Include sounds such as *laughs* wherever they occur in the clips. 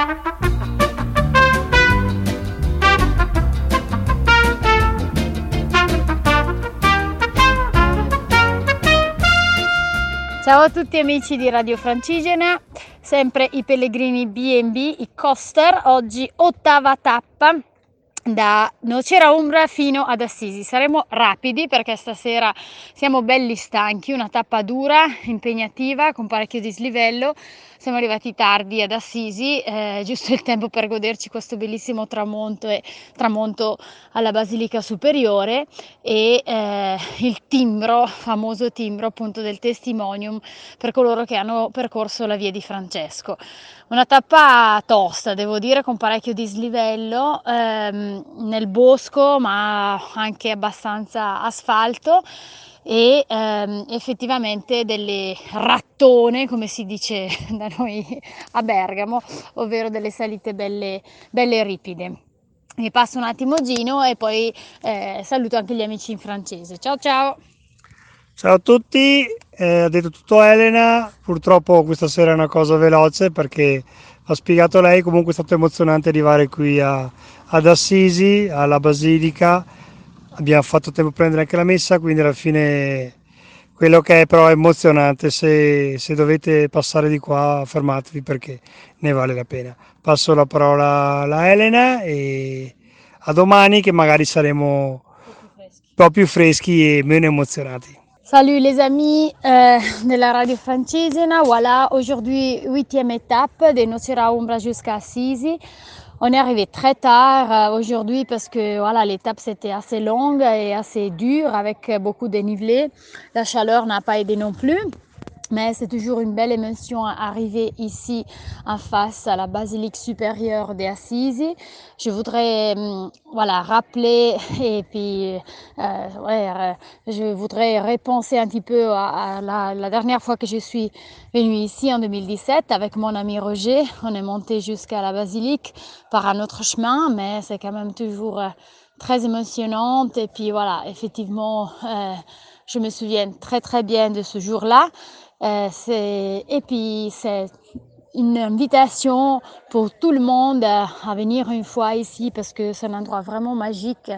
Ciao a tutti amici di Radio Francigena, sempre i pellegrini B&B, i coaster, oggi ottava tappa da Nocera Umbra fino ad Assisi. Saremo rapidi perché stasera siamo belli stanchi, una tappa dura, impegnativa, con parecchio dislivello. Siamo arrivati tardi ad Assisi, eh, giusto il tempo per goderci questo bellissimo tramonto, e, tramonto alla Basilica Superiore e eh, il timbro, famoso timbro appunto del testimonium per coloro che hanno percorso la via di Francesco. Una tappa tosta, devo dire, con parecchio dislivello ehm, nel bosco, ma anche abbastanza asfalto e ehm, effettivamente delle rattone, come si dice *laughs* da noi a Bergamo, ovvero delle salite belle, belle ripide. Mi passo un attimo Gino e poi eh, saluto anche gli amici in francese. Ciao ciao! Ciao a tutti, eh, ha detto tutto Elena, purtroppo questa sera è una cosa veloce perché ha spiegato lei, comunque è stato emozionante arrivare qui a, ad Assisi, alla Basilica, abbiamo fatto tempo a prendere anche la messa, quindi alla fine quello che è però è emozionante, se, se dovete passare di qua fermatevi perché ne vale la pena. Passo la parola alla Elena e a domani che magari saremo un po' più freschi e meno emozionati. Salut les amis euh, de la radio francesina. Voilà, aujourd'hui, huitième étape de Nocera Umbra jusqu'à Assisi. On est arrivé très tard euh, aujourd'hui parce que voilà, l'étape c'était assez longue et assez dure avec beaucoup de dénivelé. La chaleur n'a pas aidé non plus mais c'est toujours une belle émotion arriver ici en face à la basilique supérieure des Assisi. Je voudrais hum, voilà, rappeler *laughs* et puis euh, ouais, je voudrais repenser un petit peu à, à la, la, dernière fois que je suis venue ici en 2017 avec mon ami Roger. On est monté jusqu'à la basilique par un autre chemin, mais c'est quand même toujours euh, très émotionnante et puis voilà, effectivement, euh, je me souviens très très bien de ce jour-là. Euh, et puis c'est une invitation pour tout le monde à, venir une fois ici parce que c'est un endroit vraiment magique.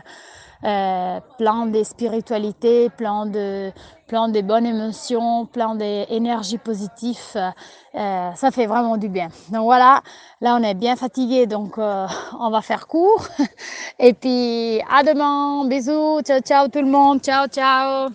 Euh, plein de spiritualité, plein de, plein de bonnes émotions, plein d'énergie positive. Euh, ça fait vraiment du bien. Donc voilà, là on est bien fatigué, donc euh, on va faire court. *laughs* Et puis à demain, bisous, ciao ciao tout le monde, ciao. Ciao.